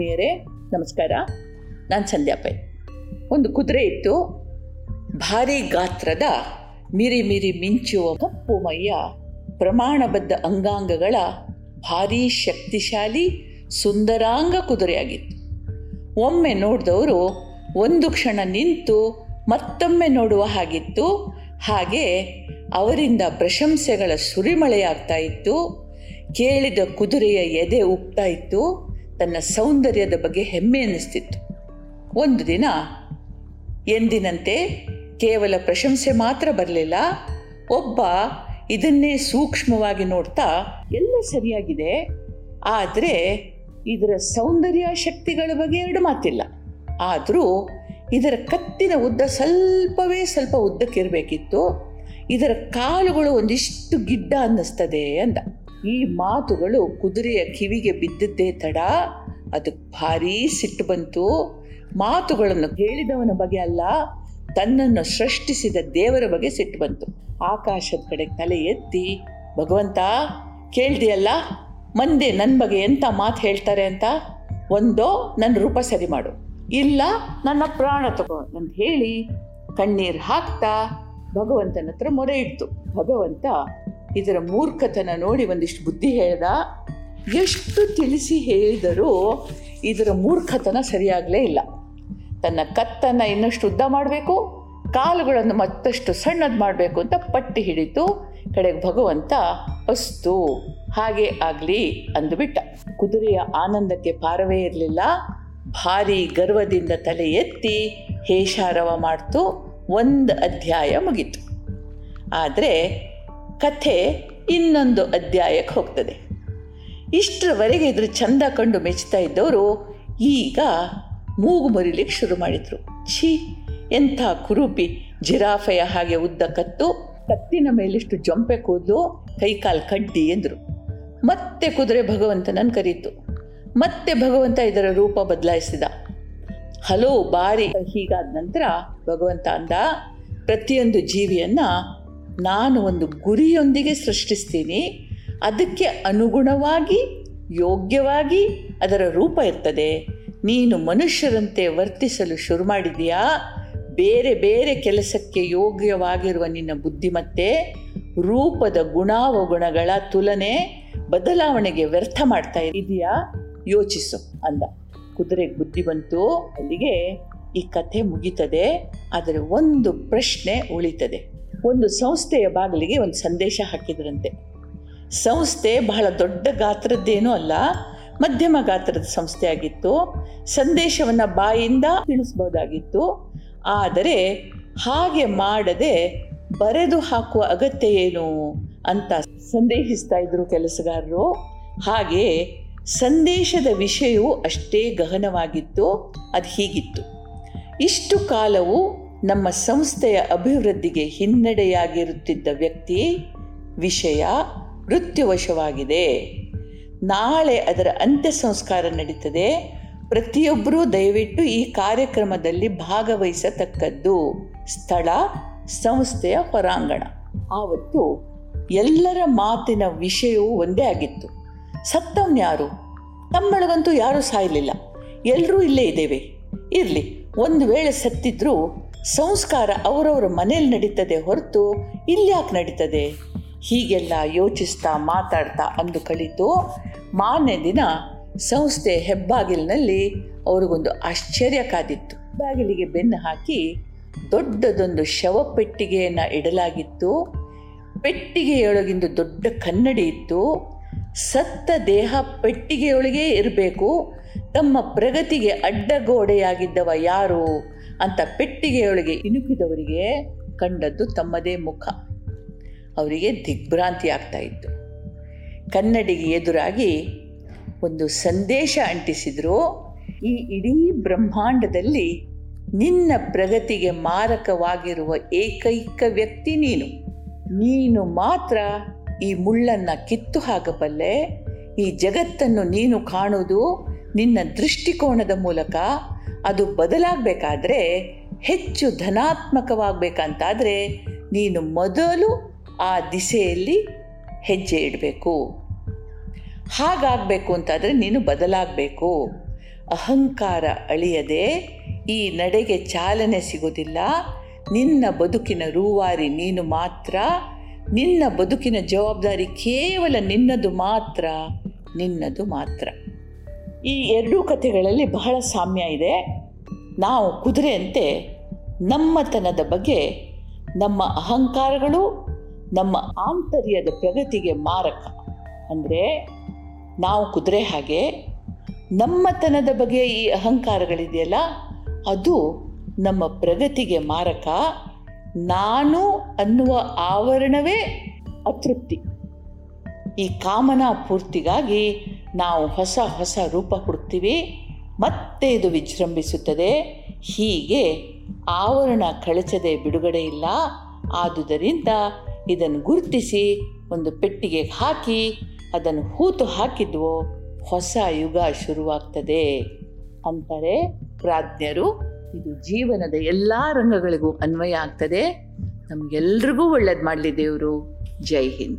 ಆತ್ಮೀಯರೇ ನಮಸ್ಕಾರ. ನಾನು ಸಂಧ್ಯಾ ಪೈ. ಒಂದು ಕುದುರೆ ಇತ್ತು. ಭಾರಿ ಗಾತ್ರದ ಮಿರಿ ಮಿರಿ ಮಿಂಚುವ ಕಪ್ಪು ಮೈಯ ಪ್ರಮಾಣಬದ್ಧ ಅಂಗಾಂಗಗಳ ಭಾರೀ ಶಕ್ತಿಶಾಲಿ ಸುಂದರಾಂಗ ಕುದುರೆಯಾಗಿತ್ತು. ಒಮ್ಮೆ ನೋಡಿದವರು ಒಂದು ಕ್ಷಣ ನಿಂತು ಮತ್ತೊಮ್ಮೆ ನೋಡುವ ಹಾಗಿತ್ತು. ಹಾಗೆ ಅವರಿಂದ ಪ್ರಶಂಸೆಗಳ ಸುರಿಮಳೆಯಾಗ್ತಾ ಇತ್ತು. ಕೇಳಿದ ಕುದುರೆಯ ಎದೆ ಉಪ್ತಾ ಇತ್ತು. ತನ್ನ ಸೌಂದರ್ಯದ ಬಗ್ಗೆ ಹೆಮ್ಮೆ ಅನ್ನಿಸ್ತಿತ್ತು. ಒಂದು ದಿನ ಎಂದಿನಂತೆ ಕೇವಲ ಪ್ರಶಂಸೆ ಮಾತ್ರ ಬರಲಿಲ್ಲ. ಒಬ್ಬ ಇದನ್ನೇ ಸೂಕ್ಷ್ಮವಾಗಿ ನೋಡ್ತಾ, ಎಲ್ಲ ಸರಿಯಾಗಿದೆ, ಆದರೆ ಇದರ ಸೌಂದರ್ಯ ಶಕ್ತಿಗಳ ಬಗ್ಗೆ ಎರಡು ಮಾತಿಲ್ಲ. ಆದರೂ ಇದರ ಕತ್ತಿನ ಉದ್ದ ಸ್ವಲ್ಪವೇ ಸ್ವಲ್ಪ ಉದ್ದಕ್ಕಿರಬೇಕಿತ್ತು. ಇದರ ಕಾಲುಗಳು ಒಂದಿಷ್ಟು ಗಿಡ್ಡ ಅನ್ನಿಸ್ತದೆ ಅಂದ. ಈ ಮಾತುಗಳು ಕುದುರೆಯ ಕಿವಿಗೆ ಬಿದ್ದದ್ದೇ ತಡ. ಅದಕ್ಕೆ ಭಾರೀ ಸಿಟ್ಟು ಬಂತು. ಮಾತುಗಳನ್ನು ಹೇಳಿದವನ ಬಗ್ಗೆ ಅಲ್ಲ, ತನ್ನನ್ನು ಸೃಷ್ಟಿಸಿದ ದೇವರ ಬಗ್ಗೆ ಸಿಟ್ಟು ಬಂತು. ಆಕಾಶದ ಕಡೆ ತಲೆ ಎತ್ತಿ, ಭಗವಂತ ಕೇಳ್ದಿಯಲ್ಲ ಮಂದೆ ನನ್ನ ಬಗ್ಗೆ ಎಂಥ ಮಾತು ಹೇಳ್ತಾರೆ ಅಂತ? ಒಂದೋ ನನ್ನ ರೂಪ ಸರಿ ಮಾಡು. ಇಲ್ಲ, ನನ್ನ ಪ್ರಾಣ ತಗೋ ಅಂತ ಹೇಳಿ ಕಣ್ಣೀರು ಹಾಕ್ತಾ ಭಗವಂತನ ಹತ್ರ ಮೊರೆ ಇಡ್ತು. ಭಗವಂತ ಇದರ ಮೂರ್ಖತನ ನೋಡಿ ಒಂದಿಷ್ಟು ಬುದ್ಧಿ ಹೇಳ್ದ. ಎಷ್ಟು ತಿಳಿಸಿ ಹೇಳಿದರೂ ಇದರ ಮೂರ್ಖತನ ಸರಿಯಾಗಲೇ ಇಲ್ಲ. ತನ್ನ ಕತ್ತನ್ನು ಇನ್ನಷ್ಟು ಉದ್ದ ಮಾಡಬೇಕು, ಕಾಲುಗಳನ್ನು ಮತ್ತಷ್ಟು ಸಣ್ಣದು ಮಾಡಬೇಕು ಅಂತ ಪಟ್ಟಿ ಹಿಡಿತು ಕಡೆಗೆ ಭಗವಂತ, ಅಸ್ತು, ಹಾಗೆ ಆಗಲಿ ಅಂದುಬಿಟ್ಟ ಕುದುರೆಯ ಆನಂದಕ್ಕೆ ಪಾರವೇ ಇರಲಿಲ್ಲ. ಭಾರಿ ಗರ್ವದಿಂದ ತಲೆ ಎತ್ತಿ ಹೇಷಾರವ ಮಾಡ್ತು. ಒಂದು ಅಧ್ಯಾಯ ಮುಗೀತು. ಆದರೆ ಕಥೆ ಇನ್ನೊಂದು ಅಧ್ಯಾಯಕ್ಕೆ ಹೋಗ್ತದೆ. ಇಷ್ಟರವರೆಗೆ ಇದ್ರ ಚಂದ ಕಂಡು ಮೆಚ್ಚುತ್ತಾ ಇದ್ದವರು ಈಗ ಮೂಗು ಮುರಿಲಿಕ್ಕೆ ಶುರು ಮಾಡಿದರು. ಛೀ, ಎಂಥ ಕುರುಪಿ ಜಿರಾಫೆಯ ಹಾಗೆ ಉದ್ದ ಕತ್ತು, ಕತ್ತಿನ ಮೇಲಿಷ್ಟು ಜೊಂಪೆ ಕೂದಲು, ಕೈಕಾಲು ಕಡ್ಡಿ ಎಂದರು. ಮತ್ತೆ ಕುದುರೆ ಭಗವಂತನನ್ನು ಕರೀತು. ಮತ್ತೆ ಭಗವಂತ ಇದರ ರೂಪ ಬದಲಾಯಿಸಿದ. ಹಲೋ ಬಾರಿ ಹೀಗಾದ ನಂತರ ಭಗವಂತ ಅಂದ, ಪ್ರತಿಯೊಂದು ಜೀವಿಯನ್ನು ನಾನು ಒಂದು ಗುರಿಯೊಂದಿಗೆ ಸೃಷ್ಟಿಸ್ತೀನಿ. ಅದಕ್ಕೆ ಅನುಗುಣವಾಗಿ, ಯೋಗ್ಯವಾಗಿ ಅದರ ರೂಪ ಇರ್ತದೆ. ನೀನು ಮನುಷ್ಯರಂತೆ ವರ್ತಿಸಲು ಶುರು ಮಾಡಿದೆಯಾ? ಬೇರೆ ಬೇರೆ ಕೆಲಸಕ್ಕೆ ಯೋಗ್ಯವಾಗಿರುವ ನಿನ್ನ ಬುದ್ಧಿಮತ್ತೆ ರೂಪದ ಗುಣಾವಗುಣಗಳ ತುಲನೆ ಬದಲಾವಣೆಗೆ ವ್ಯರ್ಥ ಮಾಡ್ತಾ ಇದೆಯಾ? ಯೋಚಿಸು ಅಂದ. ಕುದುರೆ ಬುದ್ಧಿ ಬಂತು. ಅಲ್ಲಿಗೆ ಈ ಕಥೆ ಮುಗೀತದೆ. ಆದರೆ ಒಂದು ಪ್ರಶ್ನೆ ಉಳಿತದೆ. ಒಂದು ಸಂಸ್ಥೆಯ ಬಾಗಿಲಿಗೆ ಒಂದು ಸಂದೇಶ ಹಾಕಿದ್ರಂತೆ. ಸಂಸ್ಥೆ ಬಹಳ ದೊಡ್ಡ ಗಾತ್ರದ್ದೇನೂ ಅಲ್ಲ, ಮಧ್ಯಮ ಗಾತ್ರದ ಸಂಸ್ಥೆ ಆಗಿತ್ತು. ಸಂದೇಶವನ್ನು ಬಾಯಿಂದ ತಿಳಿಸ್ಬೋದಾಗಿತ್ತು. ಆದರೆ ಹಾಗೆ ಮಾಡದೆ ಬರೆದು ಹಾಕುವ ಅಗತ್ಯ ಏನು ಅಂತ ಸಂದೇಹಿಸ್ತಾ ಇದ್ರು ಕೆಲಸಗಾರರು. ಹಾಗೆ ಸಂದೇಶದ ವಿಷಯವು ಅಷ್ಟೇ ಗಹನವಾಗಿತ್ತು, ಅದು ಹೀಗಿತ್ತು. ಇಷ್ಟು ಕಾಲವು ನಮ್ಮ ಸಂಸ್ಥೆಯ ಅಭಿವೃದ್ಧಿಗೆ ಹಿನ್ನಡೆಯಾಗಿರುತ್ತಿದ್ದ ವ್ಯಕ್ತಿ ವಿಷಯ ಮೃತ್ಯುವಶವಾಗಿದೆ ನಾಳೆ ಅದರ ಅಂತ್ಯ ಸಂಸ್ಕಾರ ನಡೀತದೆ. ಪ್ರತಿಯೊಬ್ಬರೂ ದಯವಿಟ್ಟು ಈ ಕಾರ್ಯಕ್ರಮದಲ್ಲಿ ಭಾಗವಹಿಸತಕ್ಕದ್ದು ಸ್ಥಳ, ಸಂಸ್ಥೆಯ ಹೊರಾಂಗಣ. ಆವತ್ತು ಎಲ್ಲರ ಮಾತಿನ ವಿಷಯವೂ ಒಂದೇ ಆಗಿತ್ತು. ಸತ್ತವನ್ಯಾರು ತಮ್ಮೊಳಗಂತೂ ಯಾರೂ ಸಾಯಲಿಲ್ಲ. ಎಲ್ಲರೂ ಇಲ್ಲೇ ಇದ್ದೇವೆ. ಇರಲಿ, ಒಂದು ವೇಳೆ ಸತ್ತಿದ್ರೂ ಸಂಸ್ಕಾರ ಅವರವರ ಮನೇಲಿ ನಡೀತದೆ ಹೊರತು ಇಲ್ಯಾಕೆ ನಡೀತದೆ? ಹೀಗೆಲ್ಲ ಯೋಚಿಸ್ತಾ ಮಾತಾಡ್ತಾ ಅಂದು ಕಳಿತು ಮಾನ್ಯ ದಿನ ಸಂಸ್ಥೆ ಹೆಬ್ಬಾಗಿಲಿನಲ್ಲಿ ಅವ್ರಿಗೊಂದು ಆಶ್ಚರ್ಯ ಕಾದಿತ್ತು. ಬಾಗಿಲಿಗೆ ಬೆನ್ನು ಹಾಕಿ ದೊಡ್ಡದೊಂದು ಶವಪೆಟ್ಟಿಗೆಯನ್ನು ಇಡಲಾಗಿತ್ತು. ಪೆಟ್ಟಿಗೆಯೊಳಗಿಂದು ದೊಡ್ಡ ಕನ್ನಡಿ ಇತ್ತು. ಸತ್ತ ದೇಹ ಪೆಟ್ಟಿಗೆಯೊಳಗೇ ಇರಬೇಕು. ತಮ್ಮ ಪ್ರಗತಿಗೆ ಅಡ್ಡಗೋಡೆಯಾಗಿದ್ದವ ಯಾರು? ಅಂತ ಪೆಟ್ಟಿಗೆಯೊಳಗೆ ಇಣುಕಿದವರಿಗೆ ಕಂಡದ್ದು ತಮ್ಮದೇ ಮುಖ. ಅವರಿಗೆ ದಿಗ್ಭ್ರಾಂತಿ ಆಗ್ತಾ ಇತ್ತು. ಕನ್ನಡಿಗೆ ಎದುರಾಗಿ ಒಂದು ಸಂದೇಶ ಅಂಟಿಸಿದ್ರು, ಈ ಇಡೀ ಬ್ರಹ್ಮಾಂಡದಲ್ಲಿ ನಿನ್ನ ಪ್ರಗತಿಗೆ ಮಾರಕವಾಗಿರುವ ಏಕೈಕ ವ್ಯಕ್ತಿ ನೀನು. ನೀನು ಮಾತ್ರ ಈ ಮುಳ್ಳನ್ನು ಕಿತ್ತು ಹಾಕಬಲ್ಲೆ, ಈ ಜಗತ್ತನ್ನು ನೀನು ಕಾಣುವುದು ನಿನ್ನ ದೃಷ್ಟಿಕೋನದ ಮೂಲಕ. ಅದು ಬದಲಾಗಬೇಕಾದ್ರೆ ಹೆಚ್ಚು ಧನಾತ್ಮಕವಾಗಬೇಕಂತಾದರೆ ನೀನು ಮೊದಲು ಆ ದಿಸೆಯಲ್ಲಿ ಹೆಜ್ಜೆ ಇಡಬೇಕು. ಹಾಗಾಗಬೇಕು ಅಂತಾದರೆ ನೀನು ಬದಲಾಗಬೇಕು. ಅಹಂಕಾರ ಅಳಿಯದೆ ಈ ನಡೆಗೆ ಚಾಲನೆ ಸಿಗೋದಿಲ್ಲ ನಿನ್ನ ಬದುಕಿನ ರೂವಾರಿ ನೀನು ಮಾತ್ರ. ನಿನ್ನ ಬದುಕಿನ ಜವಾಬ್ದಾರಿ ಕೇವಲ ನಿನ್ನದು ಮಾತ್ರ ನಿನ್ನದು ಮಾತ್ರ. ಈ ಎರಡೂ ಕಥೆಗಳಲ್ಲಿ ಬಹಳ ಸಾಮ್ಯ ಇದೆ. ನಾವು ಕುದುರೆಯಂತೆ ನಮ್ಮತನದ ಬಗ್ಗೆ ನಮ್ಮ ಅಹಂಕಾರಗಳು, ನಮ್ಮ ಆಂತರ್ಯದ ಪ್ರಗತಿಗೆ ಮಾರಕ. ಅಂದರೆ ನಾವು ಕುದುರೆ ಹಾಗೆ ನಮ್ಮತನದ ಬಗ್ಗೆ ಈ ಅಹಂಕಾರಗಳಿದೆಯಲ್ಲ, ಅದು ನಮ್ಮ ಪ್ರಗತಿಗೆ ಮಾರಕ. ನಾನು ಅನ್ನುವ ಆವರಣವೇ ಅತೃಪ್ತಿ. ಈ ಕಾಮನಾ ಪೂರ್ತಿಗಾಗಿ ನಾವು ಹೊಸ ಹೊಸ ರೂಪ ಹುಡುಕ್ತೀವಿ, ಮತ್ತೆ ಇದು ವಿಜೃಂಭಿಸುತ್ತದೆ. ಹೀಗೆ ಆವರಣ ಕಳಚದೆ ಬಿಡುಗಡೆ ಇಲ್ಲ. ಆದುದರಿಂದ ಇದನ್ನು ಗುರುತಿಸಿ, ಒಂದು ಪೆಟ್ಟಿಗೆ ಹಾಕಿ, ಅದನ್ನು ಹೂತು ಹಾಕಿದ್ವೋ, ಹೊಸ ಯುಗ ಶುರುವಾಗ್ತದೆ. ಅಂತಾರೆ ಪ್ರಾಜ್ಞರು, ಇದು ಜೀವನದ ಎಲ್ಲ ರಂಗಗಳಿಗೂ ಅನ್ವಯ ಆಗ್ತದೆ. ನಮಗೆಲ್ರಿಗೂ ಒಳ್ಳೇದು ಮಾಡಲಿ ದೇವರು. ಜೈ ಹಿಂದ್.